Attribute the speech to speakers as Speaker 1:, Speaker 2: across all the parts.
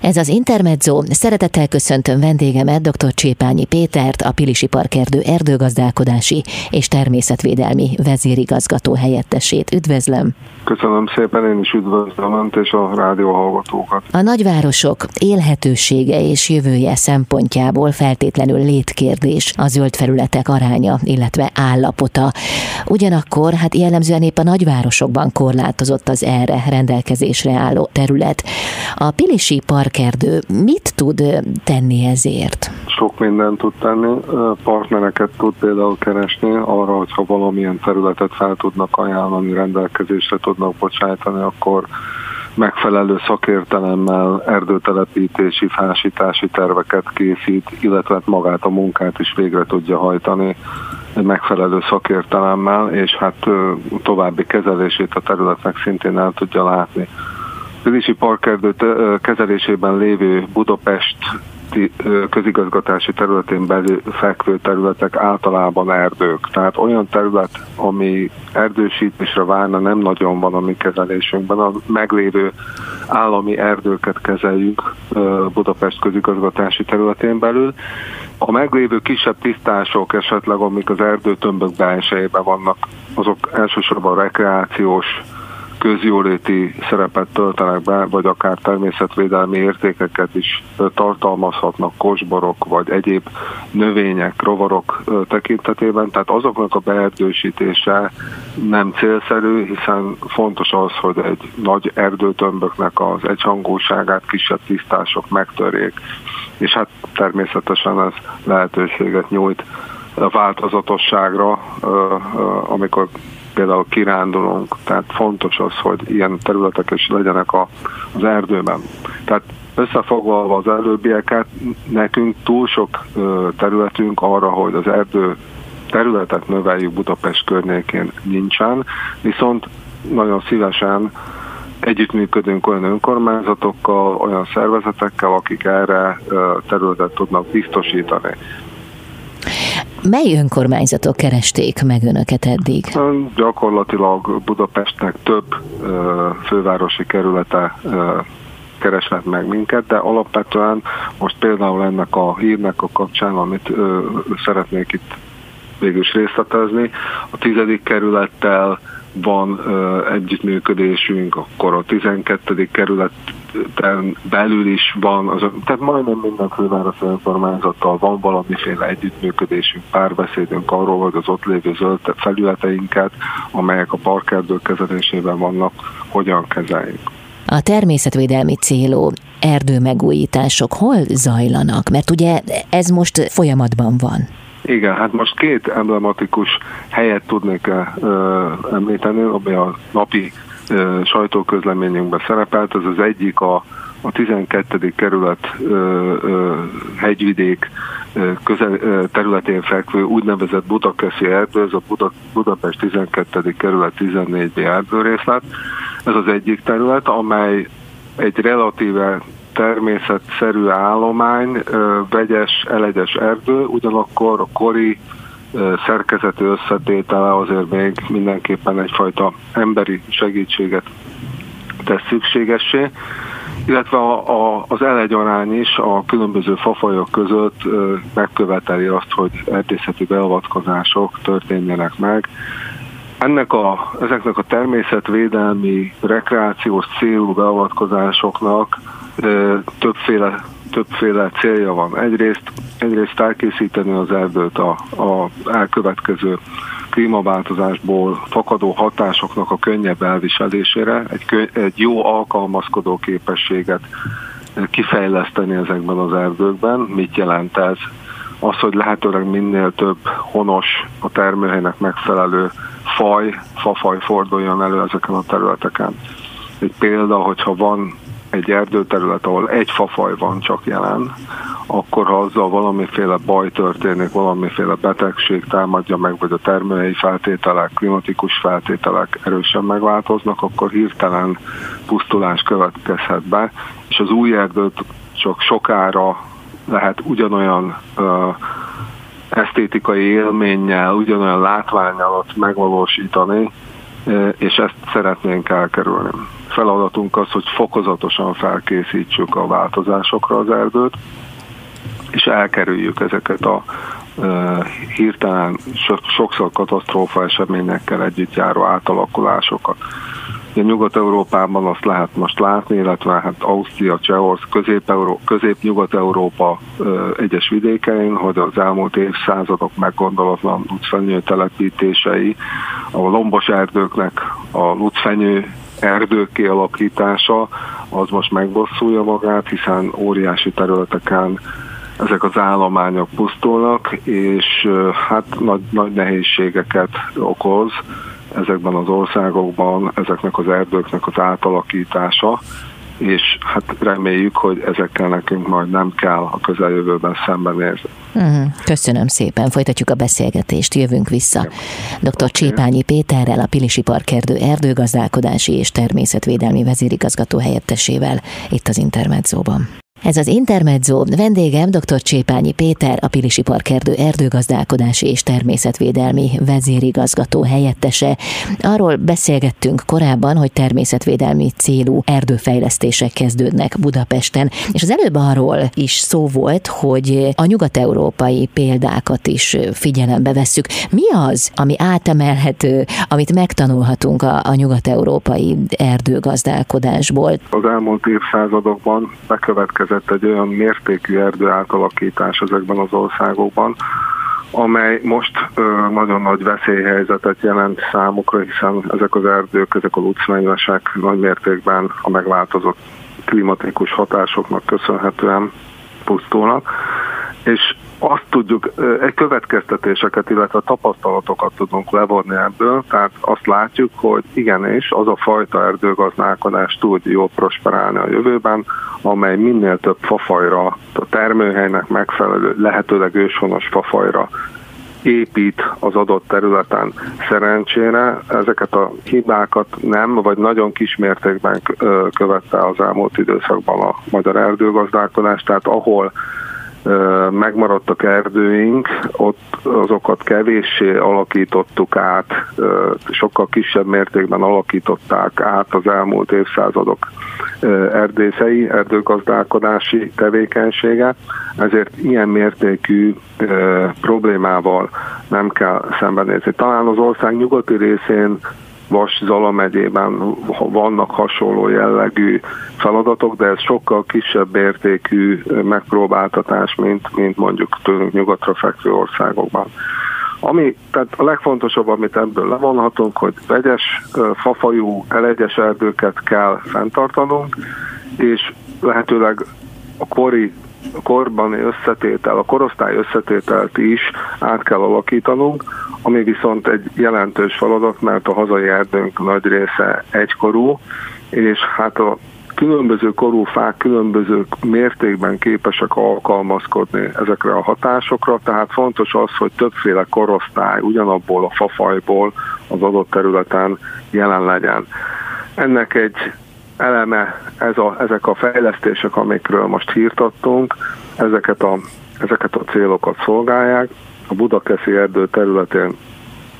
Speaker 1: Ez az Intermezzo. Szeretettel köszöntöm vendégemet, dr. Csépányi Pétert, a Pilisi Parkerdő erdőgazdálkodási és természetvédelmi vezérigazgató helyettesét. Üdvözlöm!
Speaker 2: Köszönöm szépen, én is üdvözlöm Önt és a rádió hallgatókat.
Speaker 1: A nagyvárosok élhetősége és jövője szempontjából feltétlenül létkérdés a zöld felületek aránya, illetve állapota. Ugyanakkor hát jellemzően épp a nagyvárosokban korlátozott az erre rendelkezésre álló terület. A Pilisi Parkerdő mit tud tenni ezért?
Speaker 2: Sok mindent tud tenni, partnereket tud például keresni arra, hogyha valamilyen területet fel tudnak ajánlani, rendelkezésre tudnak bocsájtani, akkor megfelelő szakértelemmel erdőtelepítési, fásítási terveket készít, illetve hát magát a munkát is végre tudja hajtani megfelelő szakértelemmel, és hát további kezelését a területnek szintén el tudja látni. Pilisi Parkerdő kezelésében lévő Budapest közigazgatási területén belül fekvő területek általában erdők. Tehát olyan terület, ami erdősítésre várna, nem nagyon van a mi kezelésünkben. A meglévő állami erdőket kezeljük Budapest közigazgatási területén belül. A meglévő kisebb tisztások esetleg, amik az erdőtömbök belsejében vannak, azok elsősorban rekreációs közjóléti szerepet töltenek be, vagy akár természetvédelmi értékeket is tartalmazhatnak kosborok, vagy egyéb növények, rovarok tekintetében. Tehát azoknak a beerdősítése nem célszerű, hiszen fontos az, hogy egy nagy erdőtömböknek az egyhangúságát kisebb tisztások megtörjék. És hát természetesen ez lehetőséget nyújt a változatosságra, amikor például kirándulunk, tehát fontos az, hogy ilyen területek is legyenek a, az erdőben. Tehát összefoglalva az előbbieket, nekünk túl sok területünk arra, hogy az erdő területet növeljük Budapest környékén nincsen, viszont nagyon szívesen együttműködünk olyan önkormányzatokkal, olyan szervezetekkel, akik erre területet tudnak biztosítani.
Speaker 1: Mely önkormányzatok keresték meg önöket eddig?
Speaker 2: Gyakorlatilag Budapestnek több fővárosi kerülete keresett meg minket, de alapvetően most például ennek a hírnek a kapcsán, amit szeretnék itt végül is részletezni, a tizedik kerülettel van együttműködésünk, akkor a 12. kerületen belül is van, az, tehát majdnem minden fővárosi önkormányzattal van valamiféle együttműködésünk, párbeszédünk arról, hogy az ott lévő zöld felületeinket, amelyek a parkerdők kezelésében vannak, hogyan kezeljük.
Speaker 1: A természetvédelmi célú erdőmegújítások hol zajlanak? Mert ugye ez most folyamatban van.
Speaker 2: Igen, hát most két emblematikus helyet tudnék említeni, ami a napi ö, sajtóközleményünkben szerepelt. Ez az egyik a, a 12. kerület hegyvidék közel, területén fekvő úgynevezett Budakeszi erdő, ez a Buda, Budapest 12. kerület 14B erdőrészlet. Ez az egyik terület, amely egy relatíve természetszerű állomány, vegyes, elegyes erdő, ugyanakkor a kori szerkezeti összetétele azért még mindenképpen egyfajta emberi segítséget tesz szükségessé, illetve a, a, az elegyarány is a különböző fafajok között megköveteli azt, hogy erdészeti beavatkozások történjenek meg. Ennek a, ezeknek a természetvédelmi, rekreációs célú beavatkozásoknak többféle, többféle célja van. Egyrészt, egyrészt elkészíteni az erdőt a, a elkövetkező klímaváltozásból fakadó hatásoknak a könnyebb elviselésére, egy, egy jó alkalmazkodó képességet kifejleszteni ezekben az erdőkben. Mit jelent ez? Az, hogy lehetőleg minél több honos, a termőhelynek megfelelő faj, fafaj forduljon elő ezeken a területeken. Egy példa, hogyha van egy erdőterület, ahol egy fafaj van csak jelen, akkor ha azzal valamiféle baj történik, valamiféle betegség támadja meg, vagy a termőhelyi feltételek, klimatikus feltételek erősen megváltoznak, akkor hirtelen pusztulás következhet be, és az új erdőt csak sokára lehet ugyanolyan uh, esztétikai élménnyel, ugyanolyan látványalat megvalósítani, és ezt szeretnénk elkerülni. Feladatunk az, hogy fokozatosan felkészítsük a változásokra az erdőt, és elkerüljük ezeket a hirtelen sokszor katasztrófa eseményekkel együtt járó átalakulásokat. Ugye Nyugat-Európában azt lehet most látni, illetve hát Ausztria, Csehország, Közép-Nyugat-Európa egyes vidékein, hogy az elmúlt évszázadok meggondolatlan lucfenyő telepítései, a lombos erdőknek a lucfenyő erdők kialakítása, az most megbosszulja magát, hiszen óriási területeken ezek az állományok pusztulnak, és hát nagy, nagy nehézségeket okoz ezekben az országokban ezeknek az erdőknek az átalakítása, és hát reméljük, hogy ezekkel nekünk majd nem kell a közeljövőben szembenézni.
Speaker 1: Uh-huh. Köszönöm szépen, folytatjuk a beszélgetést, jövünk vissza. Dr. Csépányi Péterrel, a Pilisi Parkerdő erdőgazdálkodási és természetvédelmi vezérigazgató helyettesével itt az Intermedzóban. Ez az Intermezzo. Vendégem dr. Csépányi Péter, a Pilisi Parkerdő erdőgazdálkodási és természetvédelmi vezérigazgató helyettese. Arról beszélgettünk korábban, hogy természetvédelmi célú erdőfejlesztések kezdődnek Budapesten, és az előbb arról is szó volt, hogy a nyugat-európai példákat is figyelembe vesszük. Mi az, ami átemelhető, amit megtanulhatunk a, a nyugat-európai erdőgazdálkodásból?
Speaker 2: Az elmúlt évszázadokban bekövetkezett bekövetkezett egy olyan mértékű erdő átalakítás ezekben az országokban, amely most ö, nagyon nagy veszélyhelyzetet jelent számukra, hiszen ezek az erdők, ezek a lucmányvesek nagy mértékben a megváltozott klimatikus hatásoknak köszönhetően pusztulnak, és azt tudjuk, egy következtetéseket, illetve tapasztalatokat tudunk levonni ebből, tehát azt látjuk, hogy igenis az a fajta erdőgazdálkodás tud jól prosperálni a jövőben, amely minél több fafajra, a termőhelynek megfelelő, lehetőleg őshonos fafajra épít az adott területen. Szerencsére ezeket a hibákat nem, vagy nagyon kis mértékben követte az elmúlt időszakban a magyar erdőgazdálkodás, tehát ahol megmaradtak erdőink, ott azokat kevéssé alakítottuk át, sokkal kisebb mértékben alakították át az elmúlt évszázadok erdészei, erdőgazdálkodási tevékenysége, ezért ilyen mértékű problémával nem kell szembenézni. Talán az ország nyugati részén Vas Zala megyében vannak hasonló jellegű feladatok, de ez sokkal kisebb értékű megpróbáltatás, mint, mint mondjuk tőlünk nyugatra fekvő országokban. Ami, tehát a legfontosabb, amit ebből levonhatunk, hogy vegyes, fafajú, elegyes erdőket kell fenntartanunk, és lehetőleg a kori a korbani összetétel, a korosztály összetételt is át kell alakítanunk, ami viszont egy jelentős feladat, mert a hazai erdőnk nagy része egykorú, és hát a különböző korú fák különböző mértékben képesek alkalmazkodni ezekre a hatásokra, tehát fontos az, hogy többféle korosztály ugyanabból a fafajból az adott területen jelen legyen. Ennek egy eleme ez a, ezek a fejlesztések, amikről most hírtattunk, ezeket a, ezeket a célokat szolgálják. A Budakeszi erdő területén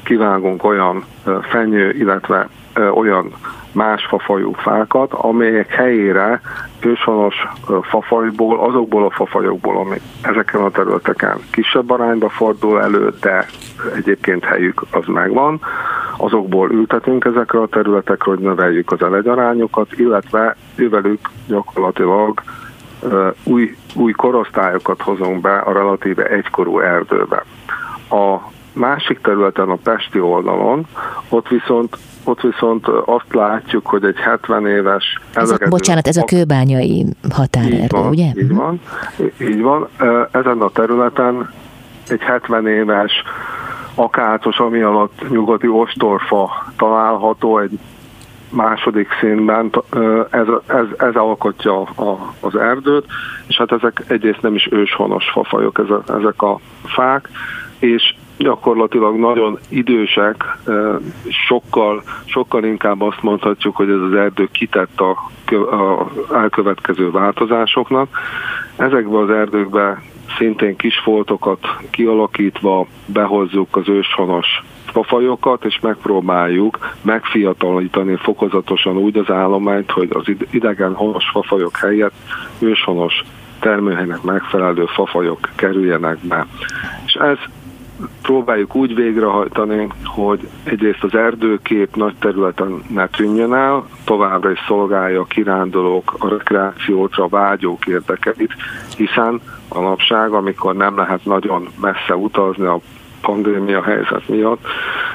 Speaker 2: kivágunk olyan fenyő, illetve olyan más fafajú fákat, amelyek helyére őshonos fafajból, azokból a fafajokból, ami ezeken a területeken kisebb arányba fordul elő, de egyébként helyük az megvan, azokból ültetünk ezekre a területekre, hogy növeljük az elegyarányokat, illetve ővelük gyakorlatilag új, új korosztályokat hozunk be a relatíve egykorú erdőbe. A másik területen, a Pesti oldalon, ott viszont ott viszont azt látjuk, hogy egy 70 éves...
Speaker 1: Ez a, bocsánat, ez a kőbányai határerdő, ugye?
Speaker 2: Így mhm. van, így van. Ezen a területen egy 70 éves akácos, ami alatt nyugati ostorfa található egy második színben, ez, ez, ez alkotja a, az erdőt, és hát ezek egyrészt nem is őshonos fafajok, ezek a fák, és gyakorlatilag nagyon idősek, sokkal, sokkal inkább azt mondhatjuk, hogy ez az erdő kitett a, a elkövetkező változásoknak. Ezekbe az erdőkbe szintén kis foltokat kialakítva behozzuk az őshonos fafajokat, és megpróbáljuk megfiatalítani fokozatosan úgy az állományt, hogy az idegen honos fafajok helyett őshonos termőhelynek megfelelő fafajok kerüljenek be. És ez próbáljuk úgy végrehajtani, hogy egyrészt az erdőkép nagy területen ne tűnjön el, továbbra is szolgálja a kirándulók, a rekreációtra vágyók érdekeit, hiszen a napság, amikor nem lehet nagyon messze utazni a pandémia helyzet miatt,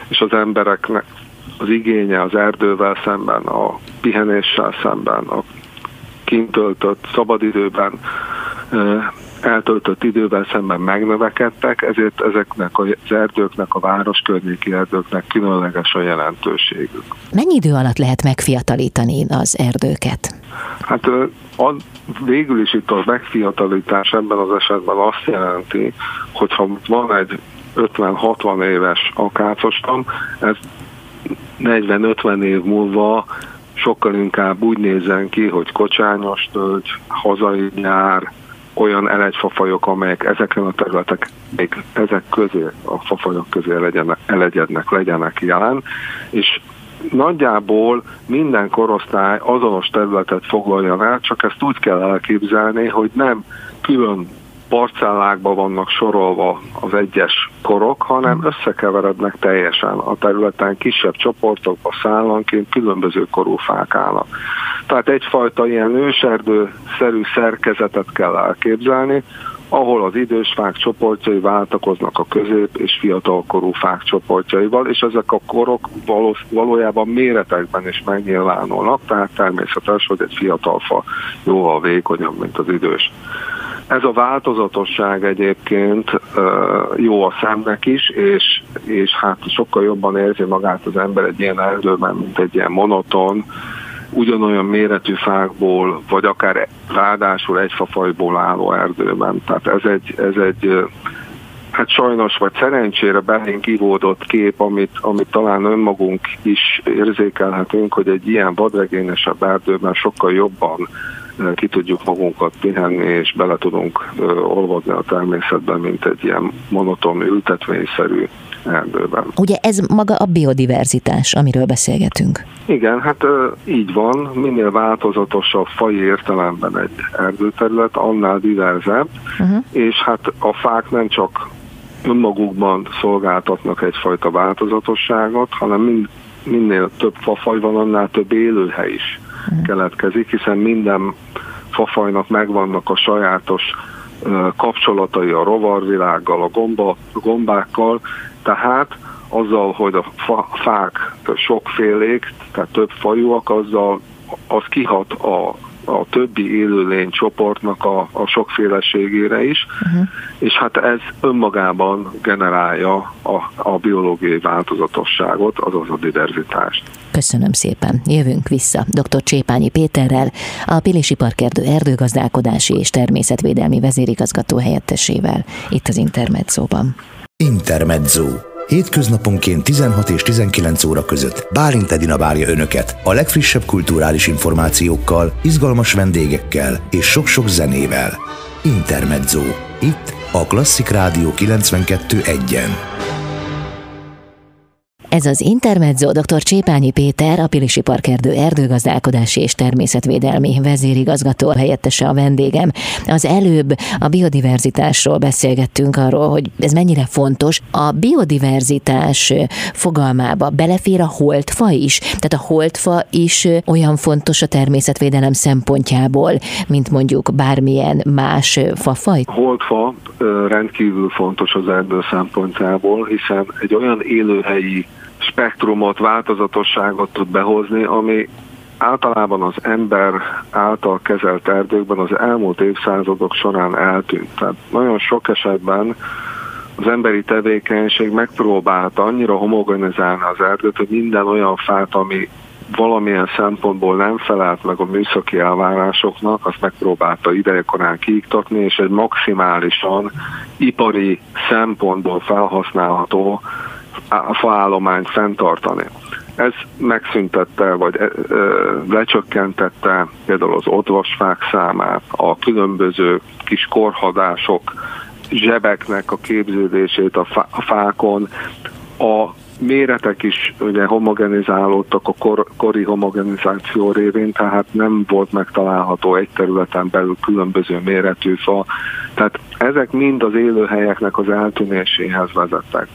Speaker 2: és az embereknek az igénye az erdővel szemben, a pihenéssel szemben, a kintöltött szabadidőben eltöltött idővel szemben megnövekedtek, ezért ezeknek az erdőknek, a város környéki erdőknek különleges a jelentőségük.
Speaker 1: Mennyi idő alatt lehet megfiatalítani az erdőket?
Speaker 2: Hát a, végül is itt a megfiatalítás ebben az esetben azt jelenti, hogyha van egy 50-60 éves akácostam, ez 40-50 év múlva sokkal inkább úgy nézzen ki, hogy kocsányos tölgy, hazai nyár, olyan elegyfafajok, amelyek ezeken a területek, még ezek közé, a fafajok közé legyenek, elegyednek, legyenek jelen, és nagyjából minden korosztály azonos területet foglalja el, csak ezt úgy kell elképzelni, hogy nem külön parcellákba vannak sorolva az egyes korok, hanem összekeverednek teljesen a területen, kisebb csoportokba szállanként különböző korú fák állnak. Tehát egyfajta ilyen őserdő-szerű szerkezetet kell elképzelni, ahol az idős fák csoportjai váltakoznak a közép és fiatalkorú fák csoportjaival, és ezek a korok való, valójában méretekben is megnyilvánulnak, tehát természetes, hogy egy fiatal fa jóval vékonyabb, mint az idős. Ez a változatosság egyébként jó a szemnek is, és, és hát sokkal jobban érzi magát az ember egy ilyen erdőben, mint egy ilyen monoton, ugyanolyan méretű fákból, vagy akár ráadásul egy fafajból álló erdőben. Tehát ez egy, ez egy hát sajnos vagy szerencsére belénk ivódott kép, amit, amit talán önmagunk is érzékelhetünk, hogy egy ilyen vadregényesebb erdőben sokkal jobban ki tudjuk magunkat pihenni, és bele tudunk olvadni a természetben, mint egy ilyen monoton ültetvényszerű erdőben.
Speaker 1: Ugye ez maga a biodiverzitás, amiről beszélgetünk?
Speaker 2: Igen, hát így van. Minél változatosabb faj értelemben egy erdőterület, annál diverzebb, uh-huh. és hát a fák nem csak önmagukban szolgáltatnak egyfajta változatosságot, hanem mind, minél több fafaj van, annál több élőhely is. Keletkezik, hiszen minden fafajnak megvannak a sajátos kapcsolatai a rovarvilággal, a gomba, gombákkal, tehát azzal, hogy a fa, fák sokfélék, tehát több fajúak, azzal az kihat a, a többi élőlény csoportnak a, a sokféleségére is, uh-huh. és hát ez önmagában generálja a, a biológiai változatosságot, azaz a diverzitást.
Speaker 1: Köszönöm szépen. Jövünk vissza dr. Csépányi Péterrel, a Pilisi Parkerdő erdőgazdálkodási és természetvédelmi vezérigazgató helyettesével, itt az Intermedzóban.
Speaker 3: Intermezzo. Hétköznaponként 16 és 19 óra között Bálint Edina várja Önöket a legfrissebb kulturális információkkal, izgalmas vendégekkel és sok-sok zenével. Intermezzo. Itt a Klasszik Rádió 92.1-en.
Speaker 1: Ez az Intermezzo dr. Csépányi Péter, a Pilisi Parkerdő erdőgazdálkodási és természetvédelmi vezérigazgató helyettese a vendégem. Az előbb a biodiverzitásról beszélgettünk arról, hogy ez mennyire fontos. A biodiverzitás fogalmába belefér a holtfa is, tehát a holtfa is olyan fontos a természetvédelem szempontjából, mint mondjuk bármilyen más fafaj?
Speaker 2: Holtfa rendkívül fontos az erdő szempontjából, hiszen egy olyan élőhelyi spektrumot, változatosságot tud behozni, ami általában az ember által kezelt erdőkben az elmúlt évszázadok során eltűnt. Tehát nagyon sok esetben az emberi tevékenység megpróbálta annyira homogenizálni az erdőt, hogy minden olyan fát, ami valamilyen szempontból nem felelt meg a műszaki elvárásoknak, azt megpróbálta idejekorán kiiktatni, és egy maximálisan ipari szempontból felhasználható faállományt fenntartani. Ez megszüntette, vagy lecsökkentette például az odvasfák számát, a különböző kis korhadások zsebeknek a képződését a fákon, a méretek is ugye homogenizálódtak a kor, kori homogenizáció révén, tehát nem volt megtalálható egy területen belül különböző méretű fa. Tehát ezek mind az élőhelyeknek az eltűnéséhez vezettek.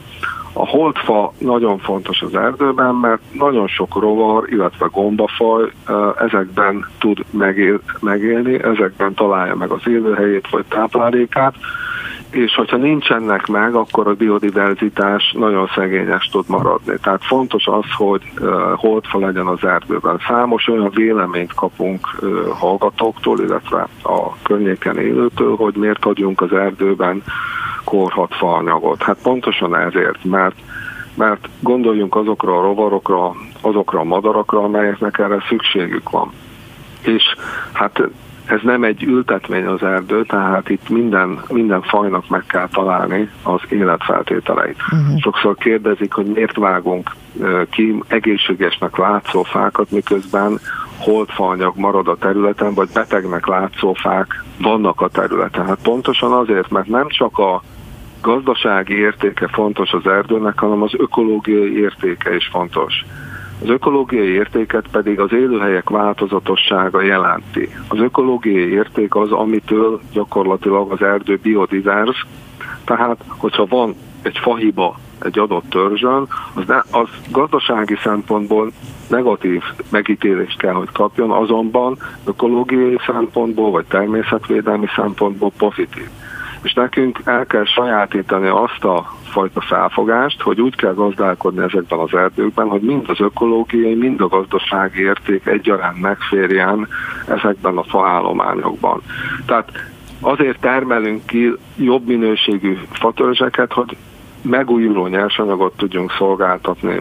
Speaker 2: A holdfa nagyon fontos az erdőben, mert nagyon sok rovar, illetve gombafaj ezekben tud megél, megélni, ezekben találja meg az élőhelyét vagy táplálékát, és hogyha nincsenek meg, akkor a biodiverzitás nagyon szegényes tud maradni. Tehát fontos az, hogy holdfa legyen az erdőben. Számos olyan véleményt kapunk hallgatóktól, illetve a környéken élőtől, hogy miért adjunk az erdőben korhat faanyagot. Hát pontosan ezért, mert mert gondoljunk azokra a rovarokra, azokra a madarakra, amelyeknek erre szükségük van. És hát ez nem egy ültetmény az erdő, tehát itt minden, minden fajnak meg kell találni az életfeltételeit. Uh-huh. Sokszor kérdezik, hogy miért vágunk ki egészségesnek látszó fákat, miközben holdfaanyag marad a területen, vagy betegnek látszó fák vannak a területen. Hát pontosan azért, mert nem csak a gazdasági értéke fontos az erdőnek, hanem az ökológiai értéke is fontos. Az ökológiai értéket pedig az élőhelyek változatossága jelenti. Az ökológiai érték az, amitől gyakorlatilag az erdő biodivers, tehát hogyha van egy fahiba egy adott törzsön, az, ne, az gazdasági szempontból negatív megítélést kell, hogy kapjon, azonban ökológiai szempontból vagy természetvédelmi szempontból pozitív. És nekünk el kell sajátítani azt a fajta felfogást, hogy úgy kell gazdálkodni ezekben az erdőkben, hogy mind az ökológiai, mind a gazdasági érték egyaránt megférjen ezekben a faállományokban. Tehát azért termelünk ki jobb minőségű fatörzseket, hogy megújuló nyersanyagot tudjunk szolgáltatni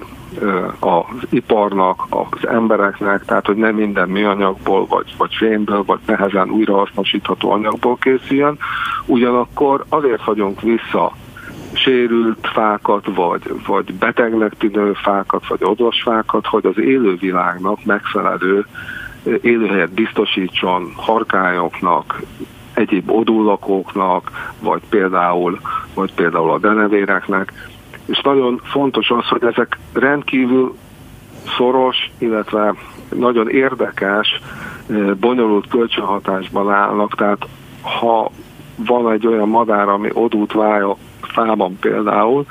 Speaker 2: az iparnak, az embereknek, tehát hogy nem minden műanyagból, vagy, vagy fémből, vagy nehezen újrahasznosítható anyagból készüljön. Ugyanakkor azért hagyunk vissza sérült fákat, vagy, vagy betegnek tűnő fákat, vagy odvas fákat, hogy az élővilágnak megfelelő élőhelyet biztosítson harkályoknak, egyéb odúlakóknak, vagy például, vagy például a denevéreknek. És nagyon fontos az, hogy ezek rendkívül szoros, illetve nagyon érdekes, bonyolult kölcsönhatásban állnak, tehát ha van egy olyan madár, ami odút válja fában például,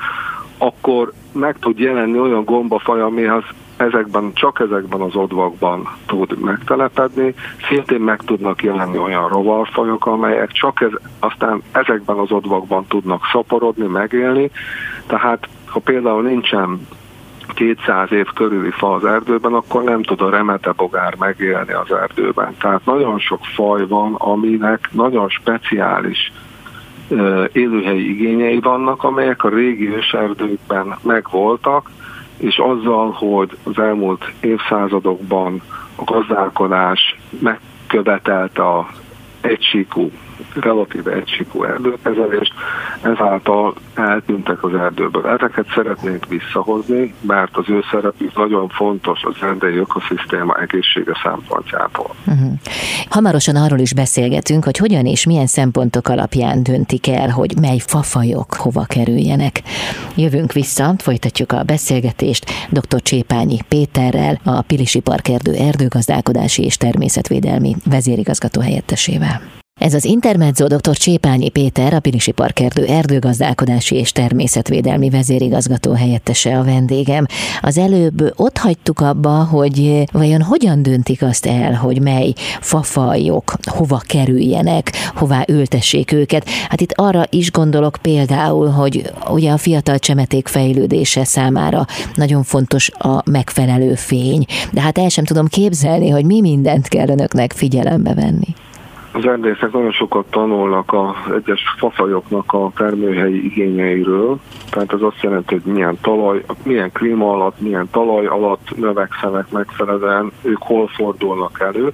Speaker 2: akkor meg tud jelenni olyan gombafaj, amihez ezekben, csak ezekben az odvakban tud megtelepedni, szintén meg tudnak jelenni olyan rovarfajok, amelyek csak ez, aztán ezekben az odvakban tudnak szaporodni, megélni, tehát ha például nincsen 200 év körüli fa az erdőben, akkor nem tud a remete bogár megélni az erdőben. Tehát nagyon sok faj van, aminek nagyon speciális élőhelyi igényei vannak, amelyek a régi őserdőkben megvoltak, és azzal, hogy az elmúlt évszázadokban a gazdálkodás megkövetelte a egysíkú relatíve egysíkú erdőkezelést, ezáltal eltűntek az erdőből. Ezeket szeretnénk visszahozni, mert az ő szerepük nagyon fontos az erdei ökoszisztéma egészsége szempontjából. Uh-huh.
Speaker 1: Hamarosan arról is beszélgetünk, hogy hogyan és milyen szempontok alapján döntik el, hogy mely fafajok hova kerüljenek. Jövünk vissza, folytatjuk a beszélgetést dr. Csépányi Péterrel, a Pilisi Parkerdő erdőgazdálkodási és természetvédelmi vezérigazgató helyettesével. Ez az Intermezzo dr. Csépányi Péter, a Pilisi Parkerdő erdőgazdálkodási és természetvédelmi vezérigazgató helyettese a vendégem. Az előbb ott hagytuk abba, hogy vajon hogyan döntik azt el, hogy mely fafajok hova kerüljenek, hová ültessék őket. Hát itt arra is gondolok például, hogy ugye a fiatal csemeték fejlődése számára nagyon fontos a megfelelő fény. De hát el sem tudom képzelni, hogy mi mindent kell önöknek figyelembe venni
Speaker 2: az erdészek nagyon sokat tanulnak az egyes fafajoknak a termőhelyi igényeiről, tehát ez azt jelenti, hogy milyen talaj, milyen klíma alatt, milyen talaj alatt növekszenek megfelelően, ők hol fordulnak elő.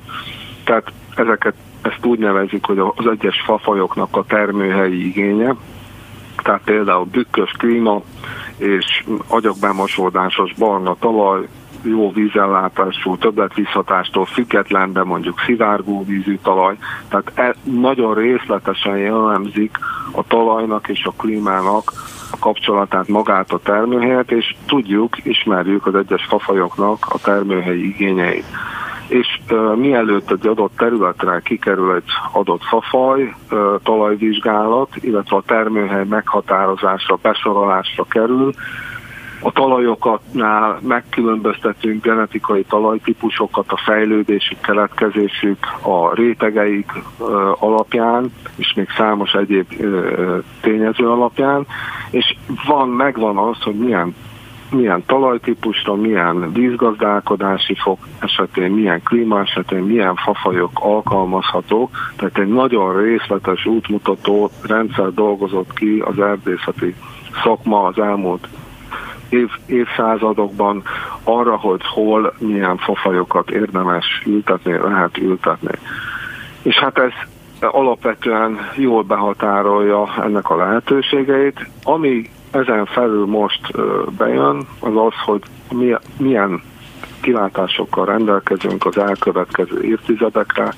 Speaker 2: Tehát ezeket ezt úgy nevezik, hogy az egyes fafajoknak a termőhelyi igénye, tehát például bükkös klíma és agyagbemosodásos barna talaj, jó vízellátású, többletvízhatástól független, de mondjuk szivárgó vízű talaj. Tehát e, nagyon részletesen jellemzik a talajnak és a klímának a kapcsolatát, magát a termőhelyet, és tudjuk, ismerjük az egyes fafajoknak a termőhelyi igényeit és uh, mielőtt egy adott területre kikerül egy adott fafaj, uh, talajvizsgálat, illetve a termőhely meghatározásra, besorolásra kerül, a talajokatnál megkülönböztetünk genetikai talajtípusokat a fejlődésük, keletkezésük, a rétegeik alapján, és még számos egyéb tényező alapján, és van, megvan az, hogy milyen milyen talajtípusra, milyen vízgazdálkodási fok esetén, milyen klíma esetén, milyen fafajok alkalmazhatók. Tehát egy nagyon részletes útmutató rendszer dolgozott ki az erdészeti szakma az elmúlt év, évszázadokban arra, hogy hol milyen fafajokat érdemes ültetni, lehet ültetni. És hát ez alapvetően jól behatárolja ennek a lehetőségeit. Ami ezen felül most bejön, az az, hogy milyen kilátásokkal rendelkezünk az elkövetkező évtizedekre,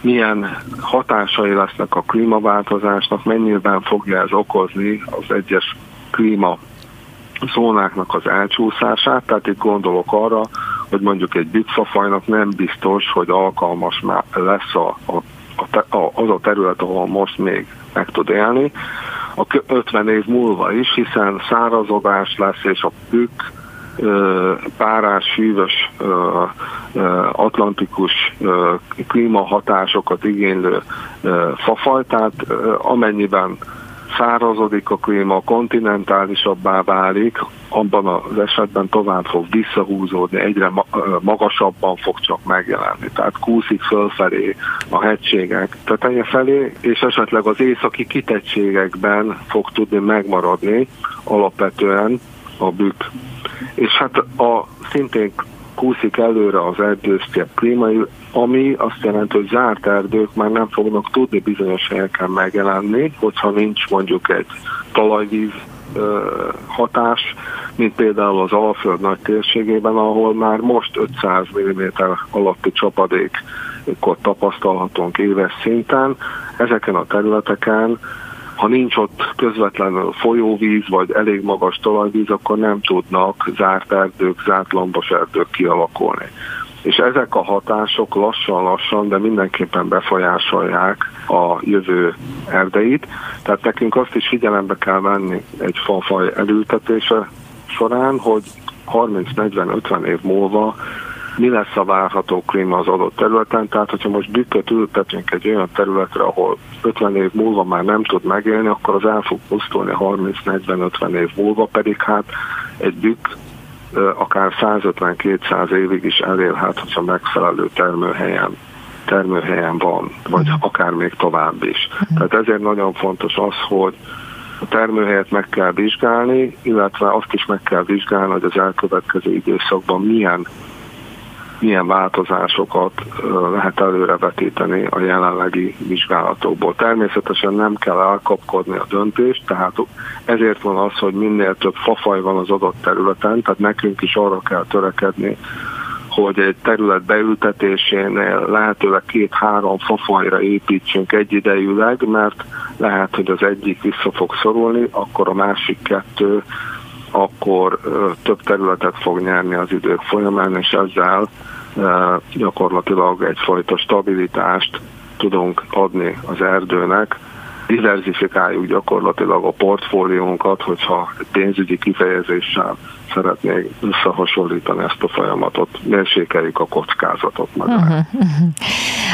Speaker 2: milyen hatásai lesznek a klímaváltozásnak, mennyiben fogja ez okozni az egyes klíma zónáknak az elcsúszását, tehát itt gondolok arra, hogy mondjuk egy bitfafajnak nem biztos, hogy alkalmas már lesz a, a, a, az a terület, ahol most még meg tud élni, a 50 év múlva is, hiszen szárazodás lesz, és a bükk párás, hűvös, atlantikus klímahatásokat igénylő fafaj, tehát amennyiben szárazodik a klíma, kontinentálisabbá válik, abban az esetben tovább fog visszahúzódni, egyre magasabban fog csak megjelenni. Tehát kúszik fölfelé a hegységek teteje felé, és esetleg az északi kitettségekben fog tudni megmaradni alapvetően a bükk. És hát a szintén kúszik előre az erdősztyepp klímai, ami azt jelenti, hogy zárt erdők már nem fognak tudni bizonyos helyeken megjelenni, hogyha nincs mondjuk egy talajvíz hatás, mint például az Alföld nagy térségében, ahol már most 500 mm alatti csapadékot tapasztalhatunk éves szinten. Ezeken a területeken ha nincs ott közvetlenül folyóvíz, vagy elég magas talajvíz, akkor nem tudnak zárt erdők, zárt lombos erdők kialakulni. És ezek a hatások lassan-lassan, de mindenképpen befolyásolják a jövő erdeit. Tehát nekünk azt is figyelembe kell venni egy fafaj elültetése során, hogy 30-40-50 év múlva mi lesz a várható klíma az adott területen, tehát hogyha most bükköt ültetünk egy olyan területre, ahol 50 év múlva már nem tud megélni, akkor az el fog pusztulni 30-40-50 év múlva, pedig hát egy bükk akár 150-200 évig is elélhet, hogyha megfelelő termőhelyen termőhelyen van, vagy mhm. akár még tovább is. Mhm. Tehát ezért nagyon fontos az, hogy a termőhelyet meg kell vizsgálni, illetve azt is meg kell vizsgálni, hogy az elkövetkező időszakban milyen milyen változásokat lehet előrevetíteni a jelenlegi vizsgálatokból. Természetesen nem kell elkapkodni a döntést, tehát ezért van az, hogy minél több fafaj van az adott területen, tehát nekünk is arra kell törekedni, hogy egy terület beültetésénél lehetőleg két-három fafajra építsünk egyidejűleg, mert lehet, hogy az egyik vissza fog szorulni, akkor a másik kettő akkor több területet fog nyerni az idők folyamán, és ezzel gyakorlatilag egyfajta stabilitást tudunk adni az erdőnek, diversifikáljuk gyakorlatilag a portfóliónkat, hogyha pénzügyi kifejezéssel szeretnék összehasonlítani ezt a folyamatot, mérsékeljük a kockázatot meg. Uh-huh, uh-huh.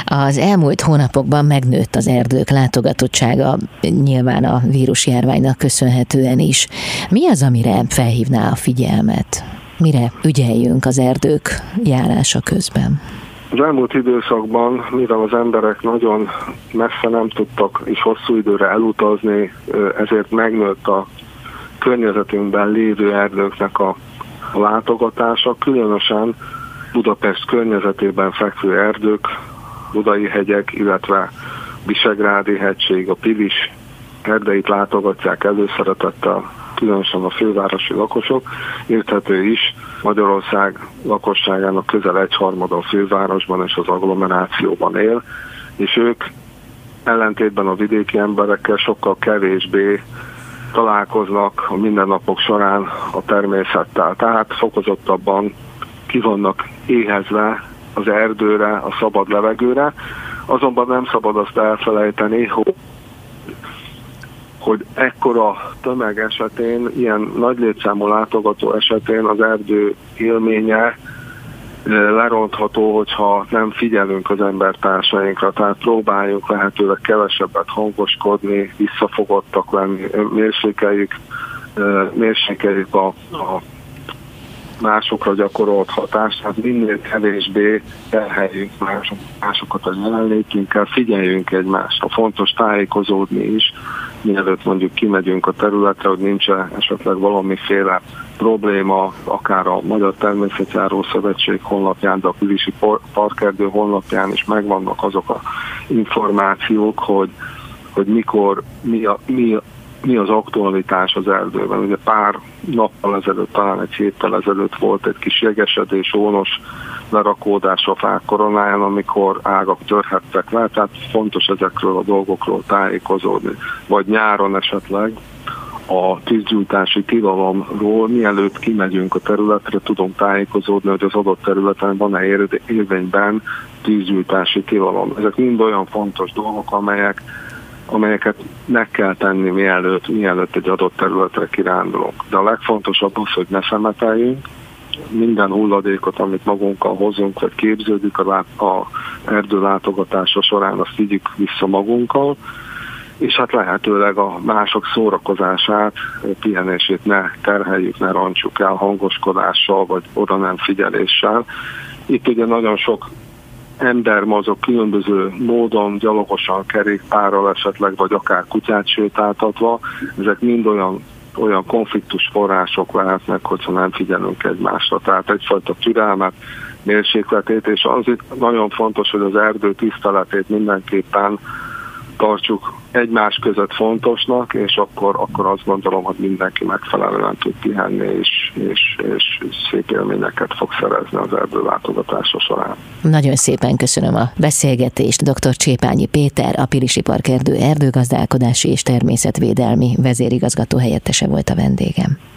Speaker 1: Az elmúlt hónapokban megnőtt az erdők látogatottsága, nyilván a vírusjárványnak köszönhetően is. Mi az, amire felhívná a figyelmet? Mire ügyeljünk az erdők járása közben?
Speaker 2: Az elmúlt időszakban, mivel az emberek nagyon messze nem tudtak és hosszú időre elutazni, ezért megnőtt a környezetünkben lévő erdőknek a, látogatása, különösen Budapest környezetében fekvő erdők, Budai hegyek, illetve Visegrádi hegység, a Pilis erdeit látogatják előszeretettel, különösen a fővárosi lakosok. Érthető is, Magyarország lakosságának közel egyharmada a fővárosban és az agglomerációban él, és ők ellentétben a vidéki emberekkel sokkal kevésbé találkoznak a mindennapok során a természettel. Tehát fokozottabban ki vannak éhezve az erdőre, a szabad levegőre, azonban nem szabad azt elfelejteni, hogy hogy ekkora tömeg esetén, ilyen nagy létszámú látogató esetén az erdő élménye lerontható, hogyha nem figyelünk az embertársainkra, tehát próbáljuk lehetőleg kevesebbet hangoskodni, visszafogottak lenni, mérsékeljük, mérsékeljük a, a másokra gyakorolt hatást, tehát minél kevésbé terheljünk mások, másokat a jelenlétünkkel, figyeljünk egymásra. Fontos tájékozódni is, mielőtt mondjuk kimegyünk a területre, hogy nincs -e esetleg valamiféle probléma, akár a Magyar Természetjáró Szövetség honlapján, de a Pilisi Parkerdő honlapján is megvannak azok a információk, hogy, hogy mikor, mi, a, mi, mi az aktualitás az erdőben. Ugye pár nappal ezelőtt, talán egy héttel ezelőtt volt egy kis jegesedés, ónos lerakódás a fák koronáján, amikor ágak törhettek le, tehát fontos ezekről a dolgokról tájékozódni. Vagy nyáron esetleg a tűzgyújtási tilalomról, mielőtt kimegyünk a területre, tudunk tájékozódni, hogy az adott területen van-e érvényben tűzgyújtási tilalom. Ezek mind olyan fontos dolgok, amelyek amelyeket meg kell tenni mielőtt, mielőtt egy adott területre kirándulunk. De a legfontosabb az, hogy ne szemeteljünk, minden hulladékot, amit magunkkal hozunk, vagy képződik a, lát, a erdő látogatása során, azt vigyük vissza magunkkal, és hát lehetőleg a mások szórakozását, pihenését ne terheljük, ne roncsuk el hangoskodással, vagy oda nem figyeléssel. Itt ugye nagyon sok ember mozog különböző módon, gyalogosan, kerékpárral esetleg, vagy akár kutyát sétáltatva. Ezek mind olyan olyan konfliktus források lehetnek, hogyha nem figyelünk egymásra. Tehát egyfajta türelmet, mérsékletét, és az itt nagyon fontos, hogy az erdő tiszteletét mindenképpen tartsuk egymás között fontosnak, és akkor, akkor azt gondolom, hogy mindenki megfelelően tud pihenni, és, és, és szép élményeket fog szerezni az erdő látogatása során.
Speaker 1: Nagyon szépen köszönöm a beszélgetést. Dr. Csépányi Péter, a Pilisi Park erdő erdőgazdálkodási és természetvédelmi vezérigazgató helyettese volt a vendégem.